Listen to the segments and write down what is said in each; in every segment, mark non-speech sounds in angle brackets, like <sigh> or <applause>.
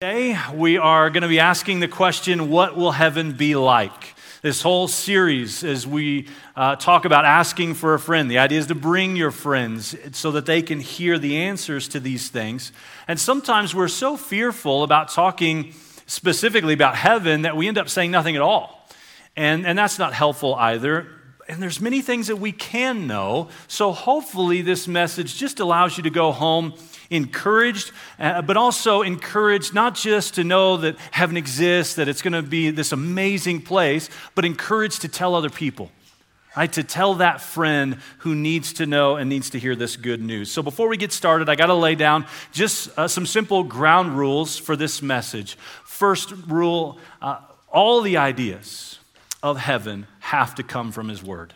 Today, we are going to be asking the question what will heaven be like? This whole series, as we uh, talk about asking for a friend, the idea is to bring your friends so that they can hear the answers to these things. And sometimes we're so fearful about talking specifically about heaven that we end up saying nothing at all. And, and that's not helpful either. And there's many things that we can know. So hopefully, this message just allows you to go home encouraged, uh, but also encouraged not just to know that heaven exists, that it's going to be this amazing place, but encouraged to tell other people. Right, to tell that friend who needs to know and needs to hear this good news. So, before we get started, I got to lay down just uh, some simple ground rules for this message. First rule uh, all the ideas of heaven have to come from His Word.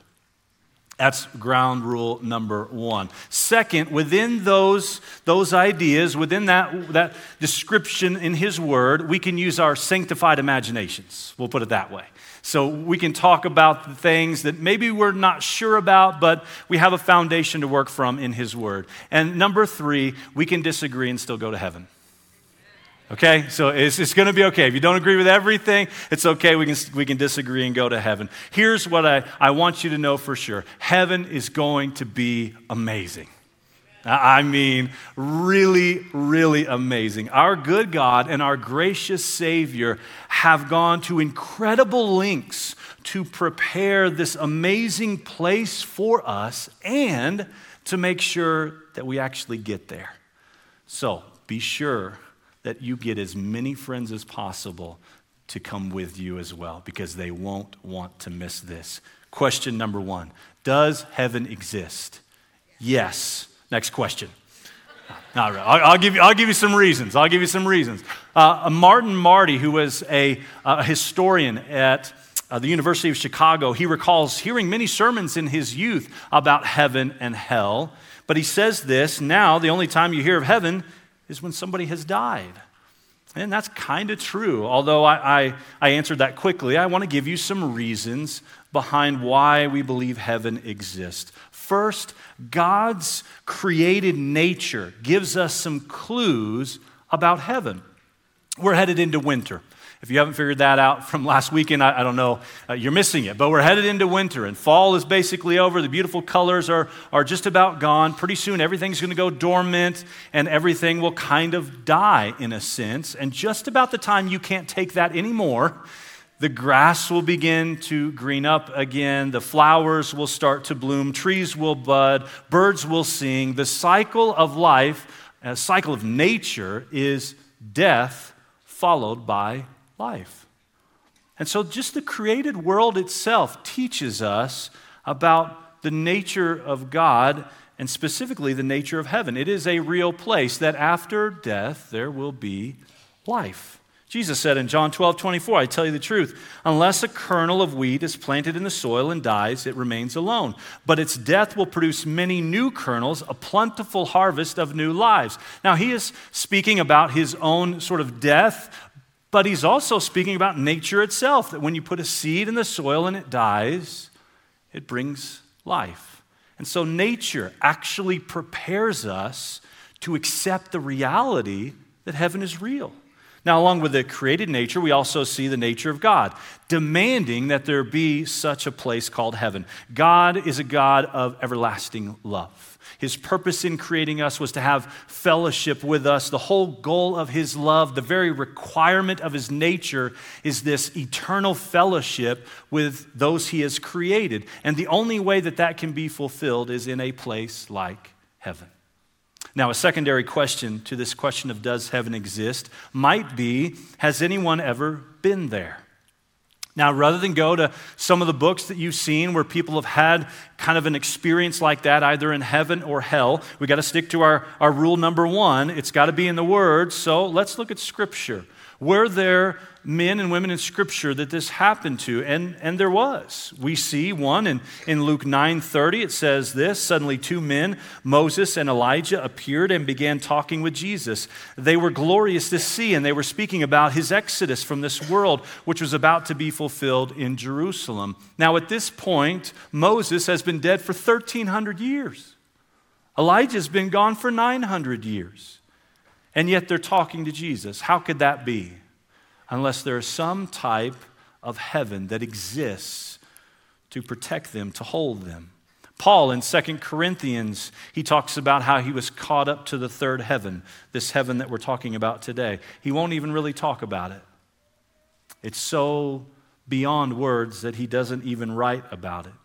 That's ground rule number one. Second, within those, those ideas, within that, that description in His Word, we can use our sanctified imaginations. We'll put it that way. So we can talk about the things that maybe we're not sure about, but we have a foundation to work from in His Word. And number three, we can disagree and still go to heaven. Okay? So it's, it's going to be okay. If you don't agree with everything, it's okay. We can, we can disagree and go to heaven. Here's what I, I want you to know for sure heaven is going to be amazing. I mean, really, really amazing. Our good God and our gracious Savior have gone to incredible lengths to prepare this amazing place for us and to make sure that we actually get there. So be sure that you get as many friends as possible to come with you as well because they won't want to miss this. Question number one Does heaven exist? Yes. Next question. Not really. I'll, give you, I'll give you some reasons. I'll give you some reasons. Uh, Martin Marty, who was a, a historian at uh, the University of Chicago, he recalls hearing many sermons in his youth about heaven and hell. But he says this now, the only time you hear of heaven is when somebody has died. And that's kind of true. Although I, I, I, answered that quickly, I want to give you some reasons behind why we believe heaven exists. First, God's created nature gives us some clues about heaven. We're headed into winter. If you haven't figured that out from last weekend, I, I don't know, uh, you're missing it. But we're headed into winter, and fall is basically over. The beautiful colors are, are just about gone. Pretty soon, everything's going to go dormant, and everything will kind of die in a sense. And just about the time you can't take that anymore, the grass will begin to green up again. The flowers will start to bloom. Trees will bud. Birds will sing. The cycle of life, a cycle of nature, is death followed by life. And so, just the created world itself teaches us about the nature of God and specifically the nature of heaven. It is a real place that after death there will be life. Jesus said in John 12, 24, I tell you the truth, unless a kernel of wheat is planted in the soil and dies, it remains alone. But its death will produce many new kernels, a plentiful harvest of new lives. Now, he is speaking about his own sort of death, but he's also speaking about nature itself that when you put a seed in the soil and it dies, it brings life. And so nature actually prepares us to accept the reality that heaven is real. Now, along with the created nature, we also see the nature of God, demanding that there be such a place called heaven. God is a God of everlasting love. His purpose in creating us was to have fellowship with us. The whole goal of His love, the very requirement of His nature, is this eternal fellowship with those He has created. And the only way that that can be fulfilled is in a place like heaven. Now, a secondary question to this question of does heaven exist might be has anyone ever been there? Now, rather than go to some of the books that you've seen where people have had kind of an experience like that, either in heaven or hell, we got to stick to our, our rule number one. It's got to be in the Word. So let's look at Scripture. Were there men and women in Scripture that this happened to? And, and there was. We see one in, in Luke 9:30. It says this: Suddenly two men, Moses and Elijah, appeared and began talking with Jesus. They were glorious to see, and they were speaking about his exodus from this world, which was about to be fulfilled in Jerusalem. Now, at this point, Moses has been dead for 1,300 years. Elijah's been gone for 900 years. And yet they're talking to Jesus. How could that be? Unless there is some type of heaven that exists to protect them, to hold them. Paul in 2 Corinthians, he talks about how he was caught up to the third heaven, this heaven that we're talking about today. He won't even really talk about it. It's so beyond words that he doesn't even write about it.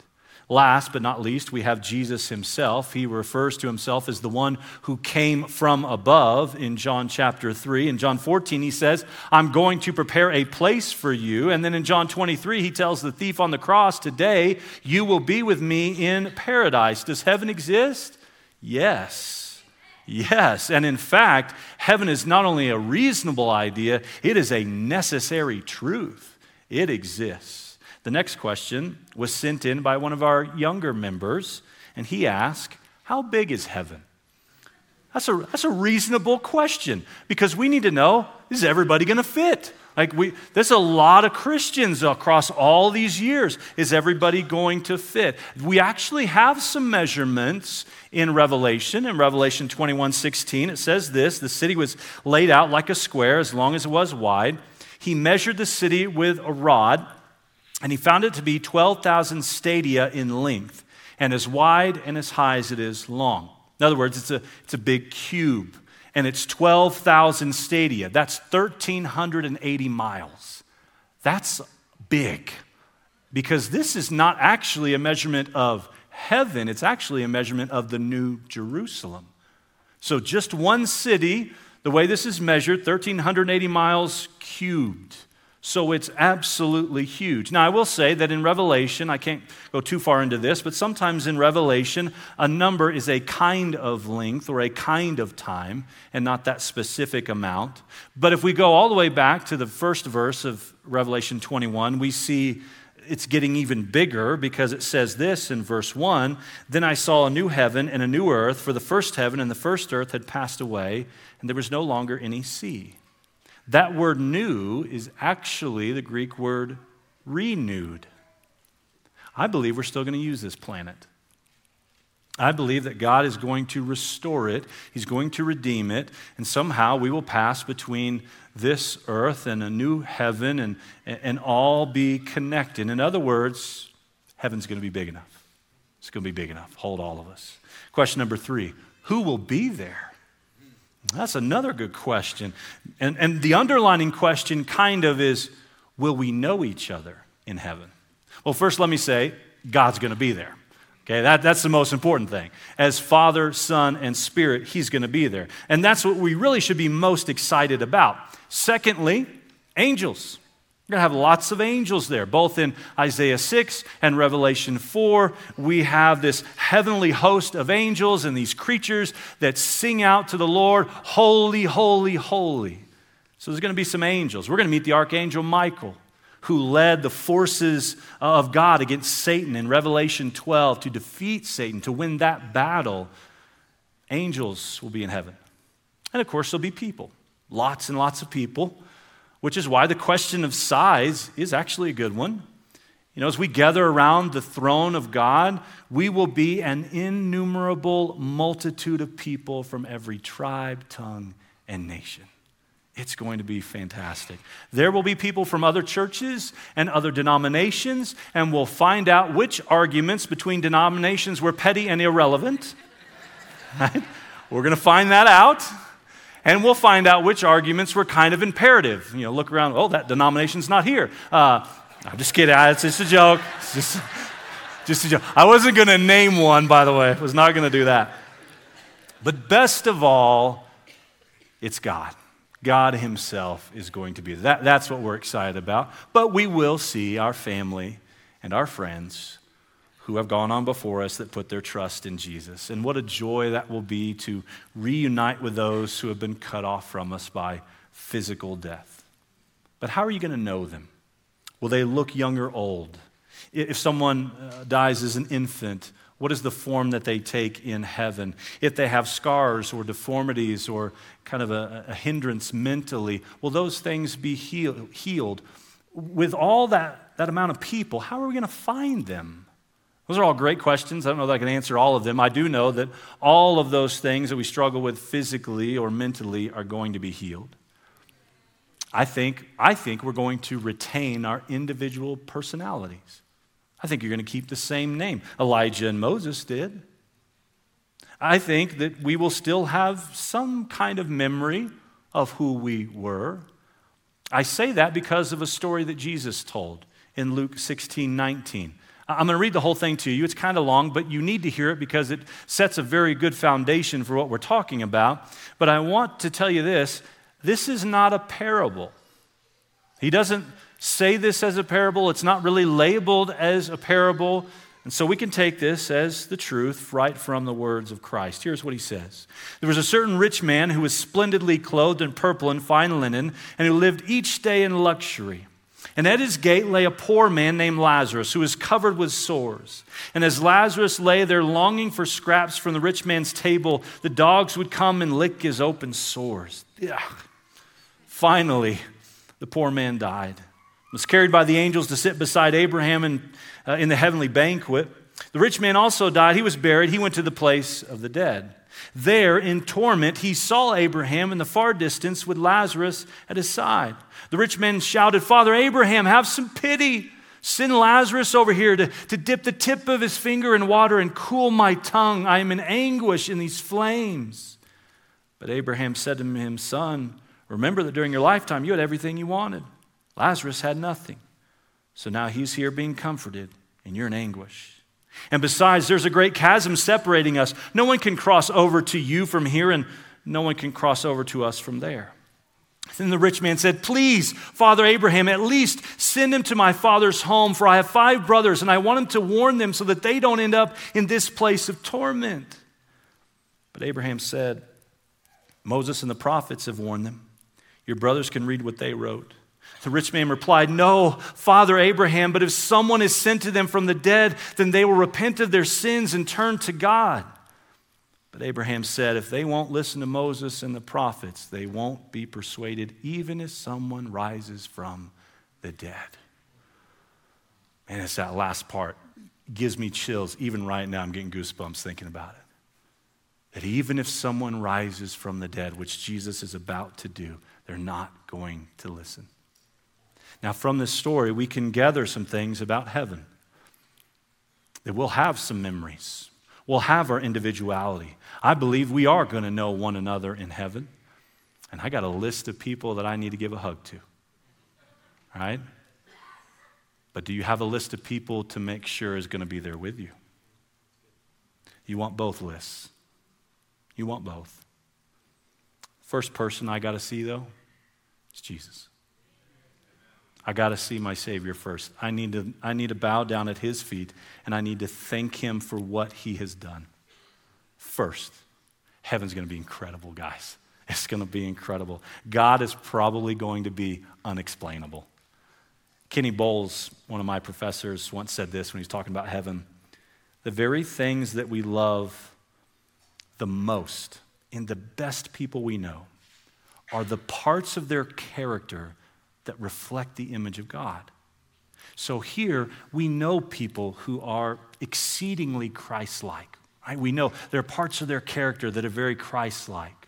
Last but not least, we have Jesus himself. He refers to himself as the one who came from above in John chapter 3. In John 14, he says, I'm going to prepare a place for you. And then in John 23, he tells the thief on the cross, Today you will be with me in paradise. Does heaven exist? Yes. Yes. And in fact, heaven is not only a reasonable idea, it is a necessary truth. It exists. The next question was sent in by one of our younger members, and he asked, How big is heaven? That's a, that's a reasonable question because we need to know is everybody going to fit? Like we, there's a lot of Christians across all these years. Is everybody going to fit? We actually have some measurements in Revelation. In Revelation 21 16, it says this the city was laid out like a square as long as it was wide. He measured the city with a rod and he found it to be 12,000 stadia in length, and as wide and as high as it is long. In other words, it's a, it's a big cube, and it's 12,000 stadia. That's 1,380 miles. That's big, because this is not actually a measurement of heaven, it's actually a measurement of the New Jerusalem. So, just one city, the way this is measured, 1,380 miles cubed. So it's absolutely huge. Now, I will say that in Revelation, I can't go too far into this, but sometimes in Revelation, a number is a kind of length or a kind of time and not that specific amount. But if we go all the way back to the first verse of Revelation 21, we see it's getting even bigger because it says this in verse 1 Then I saw a new heaven and a new earth, for the first heaven and the first earth had passed away, and there was no longer any sea. That word new is actually the Greek word renewed. I believe we're still going to use this planet. I believe that God is going to restore it, He's going to redeem it, and somehow we will pass between this earth and a new heaven and, and all be connected. In other words, heaven's going to be big enough. It's going to be big enough. Hold all of us. Question number three Who will be there? That's another good question. And, and the underlining question kind of is will we know each other in heaven? Well, first, let me say God's going to be there. Okay, that, that's the most important thing. As Father, Son, and Spirit, He's going to be there. And that's what we really should be most excited about. Secondly, angels. We're going to have lots of angels there, both in Isaiah 6 and Revelation 4. We have this heavenly host of angels and these creatures that sing out to the Lord, Holy, holy, holy. So there's going to be some angels. We're going to meet the archangel Michael, who led the forces of God against Satan in Revelation 12 to defeat Satan, to win that battle. Angels will be in heaven. And of course, there'll be people, lots and lots of people which is why the question of size is actually a good one. You know, as we gather around the throne of God, we will be an innumerable multitude of people from every tribe, tongue, and nation. It's going to be fantastic. There will be people from other churches and other denominations, and we'll find out which arguments between denominations were petty and irrelevant. <laughs> Right? We're going to find that out and we'll find out which arguments were kind of imperative. You know, look around, oh, that denomination's not here. Uh, I'm just kidding. It's just a joke. It's just, just a joke. I wasn't going to name one, by the way. I was not going to do that. But best of all, it's God. God Himself is going to be that. That's what we're excited about. But we will see our family and our friends who have gone on before us that put their trust in Jesus. And what a joy that will be to reunite with those who have been cut off from us by physical death. But how are you going to know them? Will they look young or old? If someone uh, dies as an infant, what is the form that they take in heaven? If they have scars or deformities or kind of a, a hindrance mentally, will those things be heal, healed? With all that, that amount of people, how are we going to find them? Those are all great questions. I don't know that I can answer all of them. I do know that all of those things that we struggle with physically or mentally are going to be healed. I think, I think we're going to retain our individual personalities. I think you're going to keep the same name. Elijah and Moses did. I think that we will still have some kind of memory of who we were. I say that because of a story that Jesus told in Luke 16 19. I'm going to read the whole thing to you. It's kind of long, but you need to hear it because it sets a very good foundation for what we're talking about. But I want to tell you this this is not a parable. He doesn't say this as a parable, it's not really labeled as a parable. And so we can take this as the truth right from the words of Christ. Here's what he says There was a certain rich man who was splendidly clothed in purple and fine linen, and who lived each day in luxury. And at his gate lay a poor man named Lazarus, who was covered with sores. And as Lazarus lay there longing for scraps from the rich man's table, the dogs would come and lick his open sores. Ugh. Finally, the poor man died, was carried by the angels to sit beside Abraham in, uh, in the heavenly banquet. The rich man also died. He was buried. He went to the place of the dead. There, in torment, he saw Abraham in the far distance with Lazarus at his side. The rich man shouted, Father Abraham, have some pity. Send Lazarus over here to, to dip the tip of his finger in water and cool my tongue. I am in anguish in these flames. But Abraham said to him, Son, remember that during your lifetime you had everything you wanted. Lazarus had nothing. So now he's here being comforted, and you're in anguish. And besides, there's a great chasm separating us. No one can cross over to you from here, and no one can cross over to us from there. Then the rich man said, Please, Father Abraham, at least send him to my father's home, for I have five brothers, and I want him to warn them so that they don't end up in this place of torment. But Abraham said, Moses and the prophets have warned them. Your brothers can read what they wrote. The rich man replied, No, Father Abraham, but if someone is sent to them from the dead, then they will repent of their sins and turn to God. But Abraham said, If they won't listen to Moses and the prophets, they won't be persuaded, even if someone rises from the dead. And it's that last part gives me chills. Even right now, I'm getting goosebumps thinking about it. That even if someone rises from the dead, which Jesus is about to do, they're not going to listen. Now, from this story, we can gather some things about heaven. That we'll have some memories, we'll have our individuality. I believe we are going to know one another in heaven. And I got a list of people that I need to give a hug to. Right? But do you have a list of people to make sure is going to be there with you? You want both lists. You want both. First person I got to see, though, is Jesus. I got to see my Savior first. I need, to, I need to bow down at His feet and I need to thank Him for what He has done. First, heaven's going to be incredible, guys. <laughs> It's going to be incredible. God is probably going to be unexplainable. Kenny Bowles, one of my professors, once said this when he was talking about heaven. The very things that we love the most in the best people we know are the parts of their character that reflect the image of God. So here we know people who are exceedingly Christ like. Right? We know there are parts of their character that are very Christ like,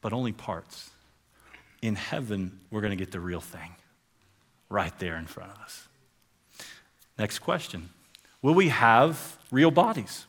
but only parts. In heaven, we're going to get the real thing right there in front of us. Next question Will we have real bodies?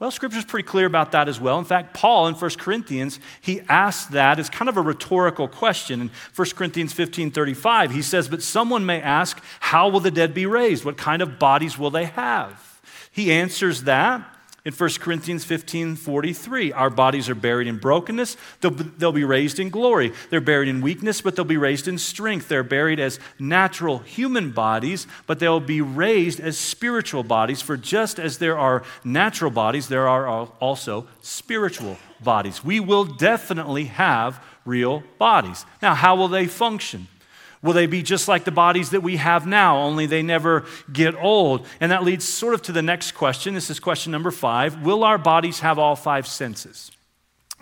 Well, Scripture's pretty clear about that as well. In fact, Paul in 1 Corinthians, he asks that as kind of a rhetorical question. In 1 Corinthians 15 35, he says, But someone may ask, How will the dead be raised? What kind of bodies will they have? He answers that in 1 Corinthians 15 43, our bodies are buried in brokenness, they'll, they'll be raised in glory. They're buried in weakness, but they'll be raised in strength. They're buried as natural human bodies, but they'll be raised as spiritual bodies. For just as there are natural bodies, there are also spiritual bodies. We will definitely have real bodies. Now, how will they function? Will they be just like the bodies that we have now, only they never get old? And that leads sort of to the next question. This is question number five Will our bodies have all five senses?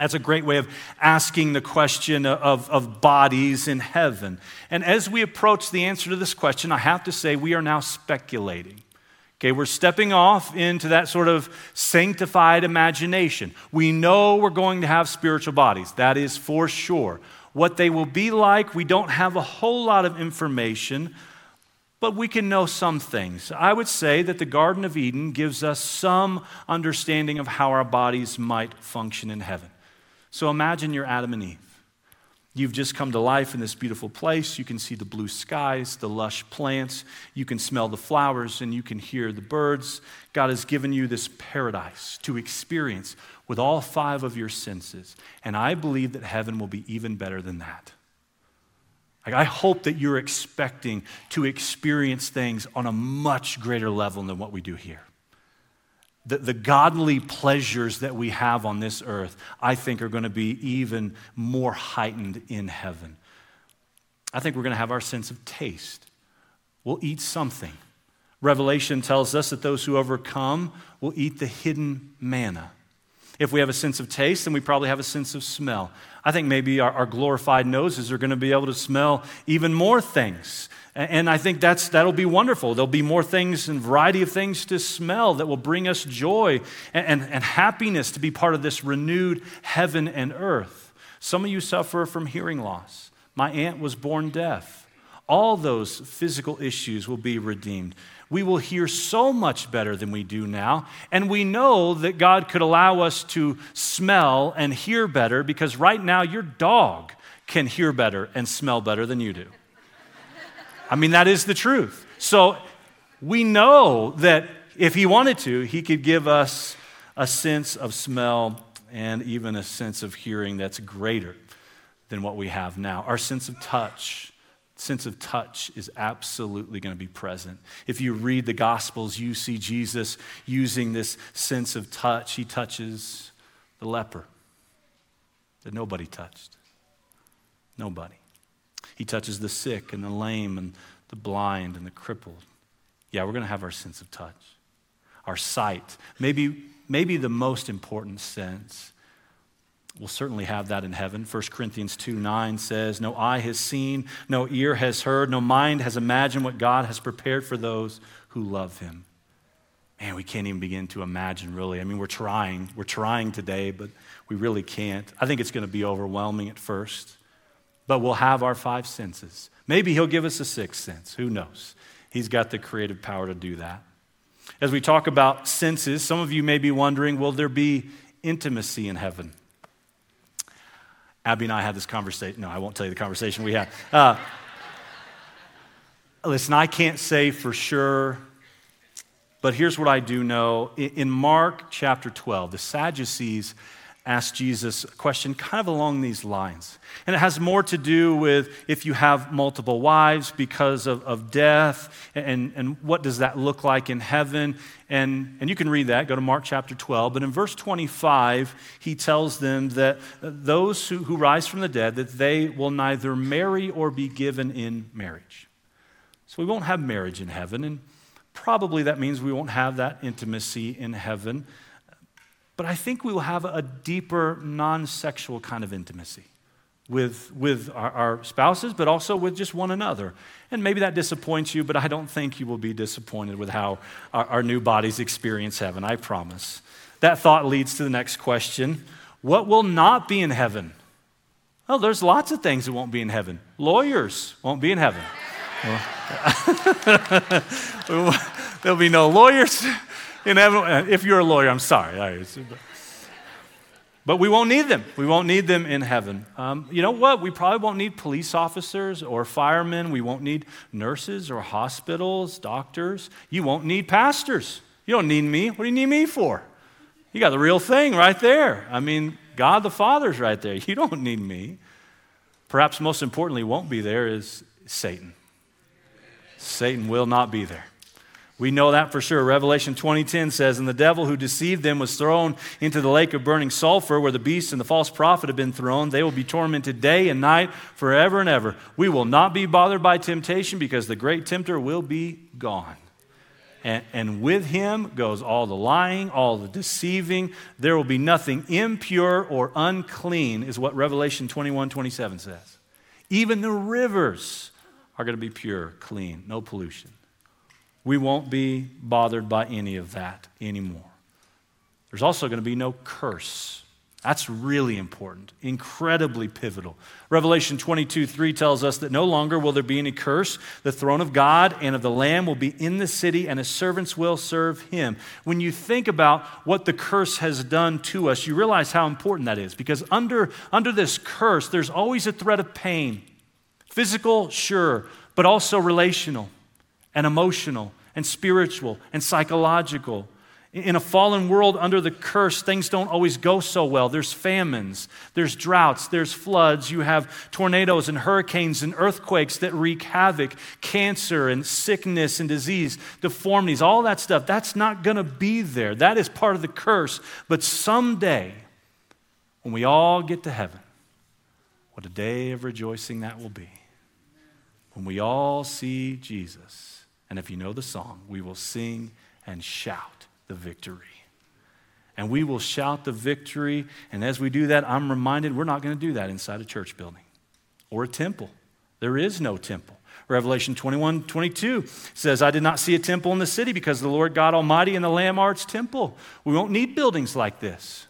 That's a great way of asking the question of, of bodies in heaven. And as we approach the answer to this question, I have to say we are now speculating. Okay, we're stepping off into that sort of sanctified imagination. We know we're going to have spiritual bodies. That is for sure. What they will be like, we don't have a whole lot of information, but we can know some things. I would say that the Garden of Eden gives us some understanding of how our bodies might function in heaven. So imagine you're Adam and Eve. You've just come to life in this beautiful place. You can see the blue skies, the lush plants. You can smell the flowers and you can hear the birds. God has given you this paradise to experience with all five of your senses. And I believe that heaven will be even better than that. Like, I hope that you're expecting to experience things on a much greater level than what we do here the, the godly pleasures that we have on this earth, I think, are going to be even more heightened in heaven. I think we're going to have our sense of taste. We'll eat something. Revelation tells us that those who overcome will eat the hidden manna. If we have a sense of taste, then we probably have a sense of smell. I think maybe our, our glorified noses are going to be able to smell even more things. And I think that's, that'll be wonderful. There'll be more things and variety of things to smell that will bring us joy and, and, and, happiness to be part of this renewed heaven and earth. Some of you suffer from hearing loss. My aunt was born deaf. All those physical issues will be redeemed. We will hear so much better than we do now. And we know that God could allow us to smell and hear better because right now your dog can hear better and smell better than you do. I mean, that is the truth. So we know that if he wanted to, he could give us a sense of smell and even a sense of hearing that's greater than what we have now. Our sense of touch, sense of touch is absolutely going to be present. If you read the Gospels, you see Jesus using this sense of touch. He touches the leper that nobody touched. Nobody. He touches the sick and the lame and the blind and the crippled. Yeah, we're going to have our sense of touch, our sight. Maybe, maybe the most important sense. We'll certainly have that in heaven. 1 Corinthians 2 9 says, No eye has seen, no ear has heard, no mind has imagined what God has prepared for those who love him. Man, we can't even begin to imagine, really. I mean, we're trying. We're trying today, but we really can't. I think it's going to be overwhelming at first but we'll have our five senses. Maybe he'll give us a sixth sense. Who knows? He's got the creative power to do that. As we talk about senses, some of you may be wondering will there be intimacy in heaven? Abby and I had this conversation. No, I won't tell you the conversation we had. Uh, listen, I can't say for sure, but here's what I do know. In Mark chapter 12, the Sadducees asked Jesus a question kind of along these lines. And it has more to do with if you have multiple wives because of, of death, and, and what does that look like in heaven. And, and you can read that, go to Mark chapter 12. But in verse 25, he tells them that those who, who rise from the dead, that they will neither marry or be given in marriage. So we won't have marriage in heaven, and probably that means we won't have that intimacy in heaven. But I think we will have a deeper, non sexual kind of intimacy with, with our, our, spouses, but also with just one another. And maybe that disappoints you, but I don't think you will be disappointed with how our, our new bodies experience heaven, I promise. That thought leads to the next question What will not be in heaven? Well, there's lots of things that won't be in heaven. Lawyers won't be in heaven. <laughs> There'll be no lawyers. If you're a lawyer, I'm sorry. But we won't need them. We won't need them in heaven. Um, you know what? We probably won't need police officers or firemen. We won't need nurses or hospitals, doctors. You won't need pastors. You don't need me. What do you need me for? You got the real thing right there. I mean, God the Father's right there. You don't need me. Perhaps most importantly, won't be there is Satan. Satan will not be there. We know that for sure. Revelation 20:10 says, "And the devil who deceived them was thrown into the lake of burning sulfur where the beast and the false prophet have been thrown. They will be tormented day and night forever and ever. We will not be bothered by temptation because the great tempter will be gone." And, and with him goes all the lying, all the deceiving. There will be nothing impure or unclean, is what Revelation 21 27 says. Even the rivers are going to be pure, clean, no pollution. We won't be bothered by any of that anymore. There's also going to be no curse. That's really important, incredibly pivotal. Revelation 22 3 tells us that no longer will there be any curse. The throne of God and of the Lamb will be in the city, and his servants will serve him. When you think about what the curse has done to us, you realize how important that is because under, under this curse, there's always a threat of pain physical, sure, but also relational and emotional and spiritual and psychological. In a fallen world under the curse, things don't always go so well. There's famines, there's droughts, there's floods. You have tornadoes and hurricanes and earthquakes that wreak havoc, cancer and sickness and disease, deformities, all that stuff. That's not going to be there. That is part of the curse. But someday, when we all get to heaven, what a day of rejoicing that will be. When we all see Jesus. And if you know the song, we will sing and shout the victory. And we will shout the victory. And as we do that, I'm reminded we're not going to do that inside a church building or a temple. There is no temple. Revelation 21 22 says, I did not see a temple in the city because the Lord God Almighty and the Lamb are its temple. We won't need buildings like this.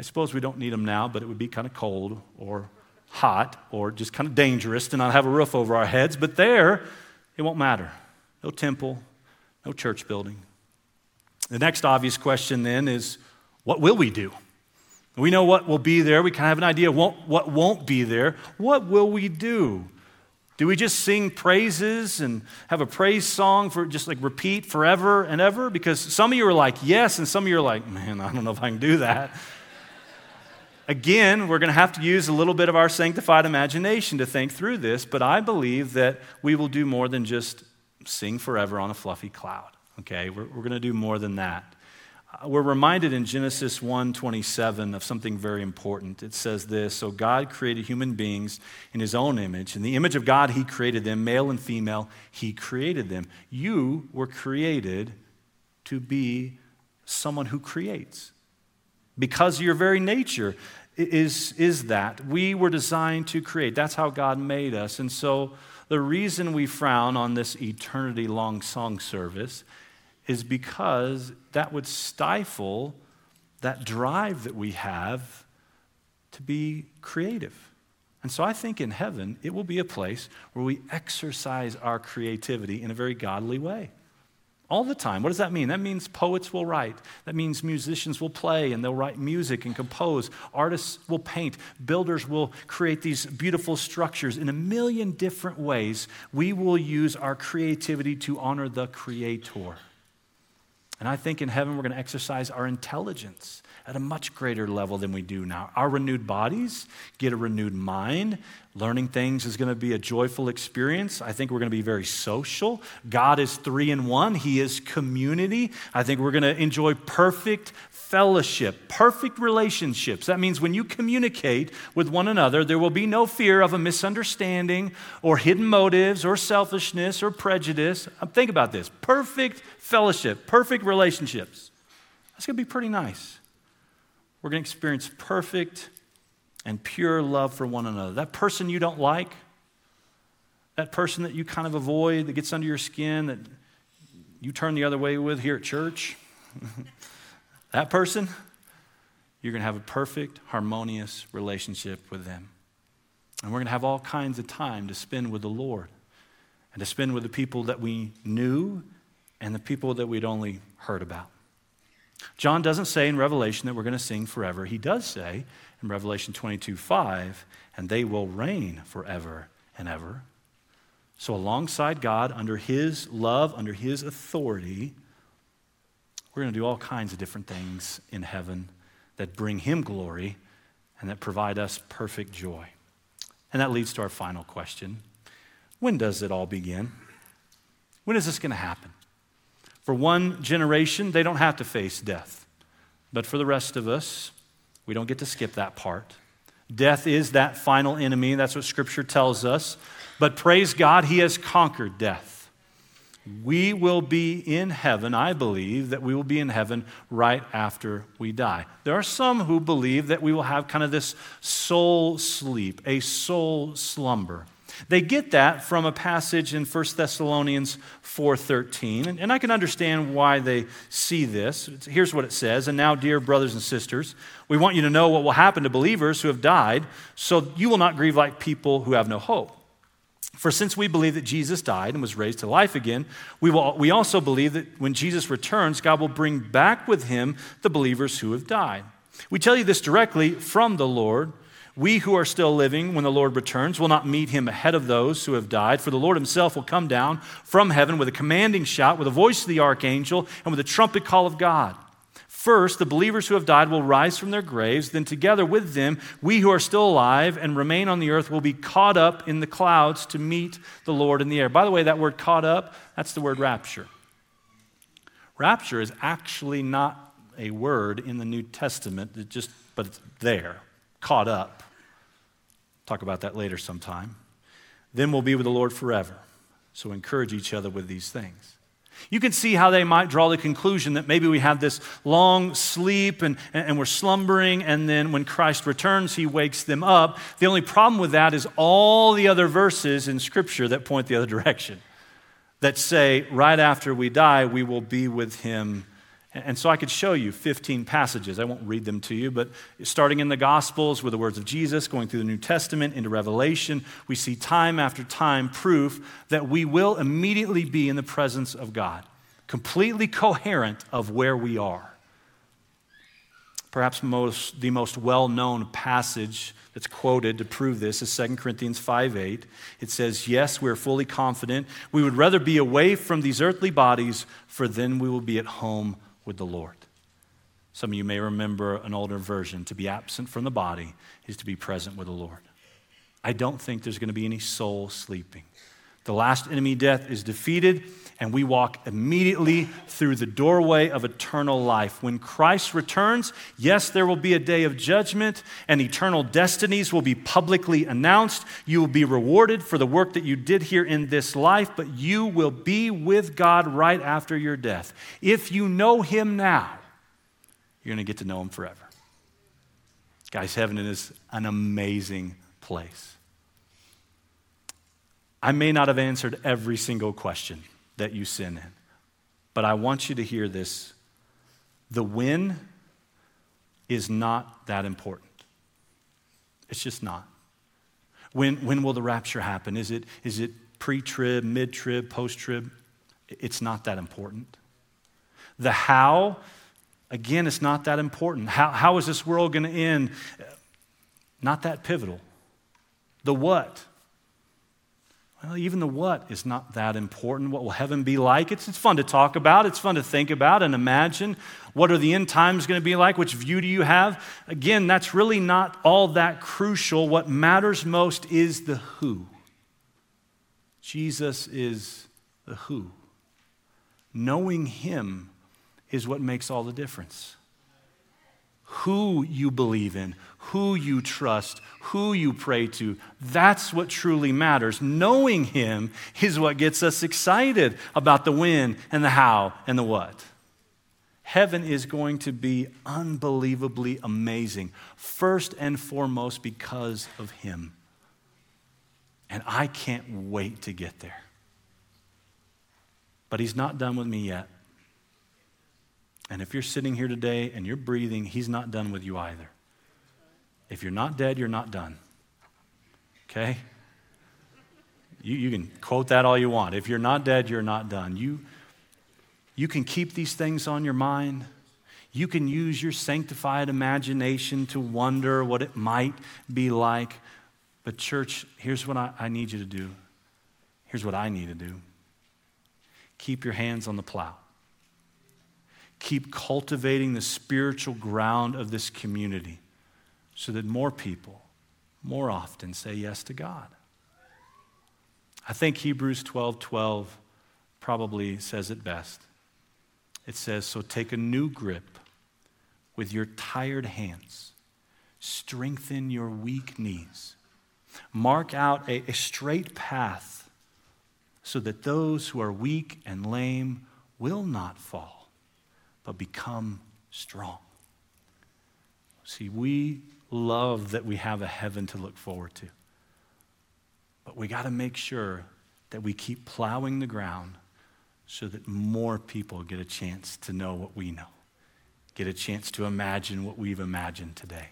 I suppose we don't need them now, but it would be kind of cold or hot or just kind of dangerous to not have a roof over our heads. But there, it won't matter. No temple, no church building, the next obvious question then is what will we do? We know what will be there. We kind of have an idea what, what won't be there. What will we do? Do we just sing praises and have a praise song for just like repeat forever and ever? Because some of you are like, yes, and some of you are like, man, I don't know if I can do that. Again, we're going to have to use a little bit of our sanctified imagination to think through this, but I believe that we will do more than just sing forever on a fluffy cloud. Okay, we're, we're going to do more than that. Uh, we're reminded in Genesis 1:27 of something very important. It says this, so God created human beings in his own image. In the image of God he created them, male and female, he created them. You were created to be someone who creates. Because your very nature is, is that. We were designed to create. That's how God made us. And so the reason we frown on this eternity long song service is because that would stifle that drive that we have to be creative. And so I think in heaven, it will be a place where we exercise our creativity in a very godly way. All the time. What does that mean? That means poets will write. That means musicians will play and they'll write music and compose. Artists will paint. Builders will create these beautiful structures. In a million different ways, we will use our creativity to honor the Creator. And I think in heaven we're going to exercise our intelligence at a much greater level than we do now. Our renewed bodies get a renewed mind. Learning things is going to be a joyful experience. I think we're going to be very social. God is three in one, He is community. I think we're going to enjoy perfect fellowship, perfect relationships. That means when you communicate with one another, there will be no fear of a misunderstanding or hidden motives or selfishness or prejudice. Um, think about this perfect fellowship, perfect relationships. That's going to be pretty nice. We're going to experience perfect and pure love for one another. That person you don't like, that person that you kind of avoid, that gets under your skin, that you turn the other way with here at church, <laughs> that person, you're going to have a perfect, harmonious relationship with them. And we're going to have all kinds of time to spend with the Lord and to spend with the people that we knew and the people that we'd only heard about. John doesn't say in Revelation that we're going to sing forever. He does say in Revelation 22 5, and they will reign forever and ever. So, alongside God, under His love, under His authority, we're going to do all kinds of different things in heaven that bring Him glory and that provide us perfect joy. And that leads to our final question When does it all begin? When is this going to happen? For one generation, they don't have to face death. But for the rest of us, we don't get to skip that part. Death is that final enemy. That's what Scripture tells us. But praise God, He has conquered death. We will be in heaven. I believe that we will be in heaven right after we die. There are some who believe that we will have kind of this soul sleep, a soul slumber. They get that from a passage in 1 Thessalonians 4:13, and, and I can understand why they see this. Here's what it says, and now dear brothers and sisters, we want you to know what will happen to believers who have died, so you will not grieve like people who have no hope. For since we believe that Jesus died and was raised to life again, we, will, we also believe that when Jesus returns, God will bring back with him the believers who have died. We tell you this directly from the Lord. We who are still living when the Lord returns will not meet him ahead of those who have died, for the Lord himself will come down from heaven with a commanding shout, with the voice of the archangel, and with the trumpet call of God. First, the believers who have died will rise from their graves. Then, together with them, we who are still alive and remain on the earth will be caught up in the clouds to meet the Lord in the air. By the way, that word caught up, that's the word rapture. Rapture is actually not a word in the New Testament, it just, but it's there, caught up. Talk about that later sometime. Then we'll be with the Lord forever. So encourage each other with these things. You can see how they might draw the conclusion that maybe we have this long sleep and, and we're slumbering, and then when Christ returns, he wakes them up. The only problem with that is all the other verses in Scripture that point the other <laughs> direction, that say right after we die, we will be with him and so I could show you 15 passages. I won't read them to you, but starting in the Gospels with the words of Jesus, going through the New Testament into Revelation, we see time after time proof that we will immediately be in the presence of God, completely coherent of where we are. Perhaps most, the most well known passage that's quoted to prove this is 2 Corinthians 5 8. It says, Yes, we're fully confident. We would rather be away from these earthly bodies, for then we will be at home with the Lord. Some of you may remember an older version to be absent from the body is to be present with the Lord. I don't think there's going to be any soul sleeping. The last enemy death is defeated, and we walk immediately through the doorway of eternal life. When Christ returns, yes, there will be a day of judgment, and eternal destinies will be publicly announced. You will be rewarded for the work that you did here in this life, but you will be with God right after your death. If you know Him now, you're going to get to know Him forever. Guys, heaven is an amazing place. I may not have answered every single question that you sin in, but I want you to hear this. The when is not that important. It's just not. When, when will the rapture happen? Is it, is it pre trib, mid trib, post trib? It's not that important. The how, again, it's not that important. How, how is this world going to end? Not that pivotal. The what, well, even the what is not that important. What will heaven be like? It's, it's fun to talk about, it's fun to think about and imagine. What are the end times going to be like? Which view do you have? Again, that's really not all that crucial. What matters most is the who. Jesus is the who. Knowing Him is what makes all the difference who you believe in, who you trust, who you pray to. That's what truly matters. Knowing Him is what gets us excited about the when and the how and the what. Heaven is going to be unbelievably amazing, first and foremost because of Him. And I can't wait to get there. But He's not done with me yet. And if you're sitting here today and you're breathing, He's not done with you either. If you're not dead, you're not done. Okay? You, you can quote that all you want. If you're not dead, you're not done. You, you can keep these things on your mind. You can use your sanctified imagination to wonder what it might be like. But, church, here's what I, I need you to do. Here's what I need to do keep your hands on the plow keep cultivating the spiritual ground of this community so that more people, more often, say yes to God. I think Hebrews 12 12 probably says it best. It says, So take a new grip with your tired hands, strengthen your weak knees, mark out a, a straight path so that those who are weak and lame will not fall but become strong. See, we love that we have a heaven to look forward to. But we got to make sure that we keep plowing the ground so that more people get a chance to know what we know, get a chance to imagine what we've imagined today.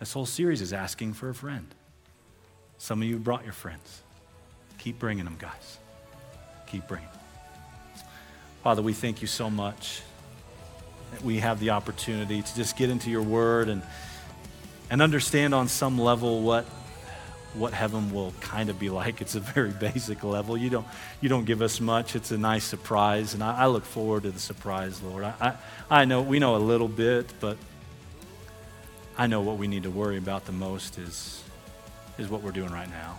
This whole series is asking for a friend. Some of you brought your friends. Keep bringing them, guys. Keep bringing them. Father, we thank you so much that we have the opportunity to just get into your word and, and understand on some level what what heaven will kind of be like. It's a very <laughs> basic level. You don't, you don't give us much. It's a nice surprise, and I, I look forward to the surprise, Lord. I, I, I, know we know a little bit, but I know what we need to worry about the most is, is what we're doing right now,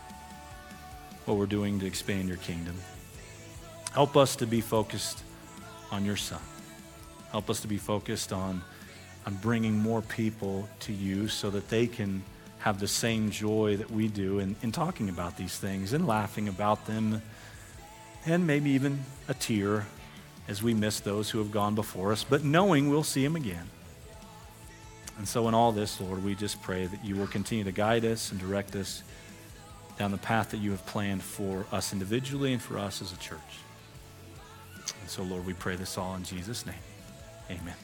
what we're doing to expand your kingdom. Help us to be focused on your Son. Help us to be focused on, on bringing more people to you so that they can have the same joy that we do in, in talking about these things and laughing about them, and maybe even a tear as we miss those who have gone before us, but knowing we'll see them again. And so, in all this, Lord, we just pray that you will continue to guide us and direct us down the path that you have planned for us individually and for us as a church. And so, Lord, we pray this all in Jesus' name. Amen.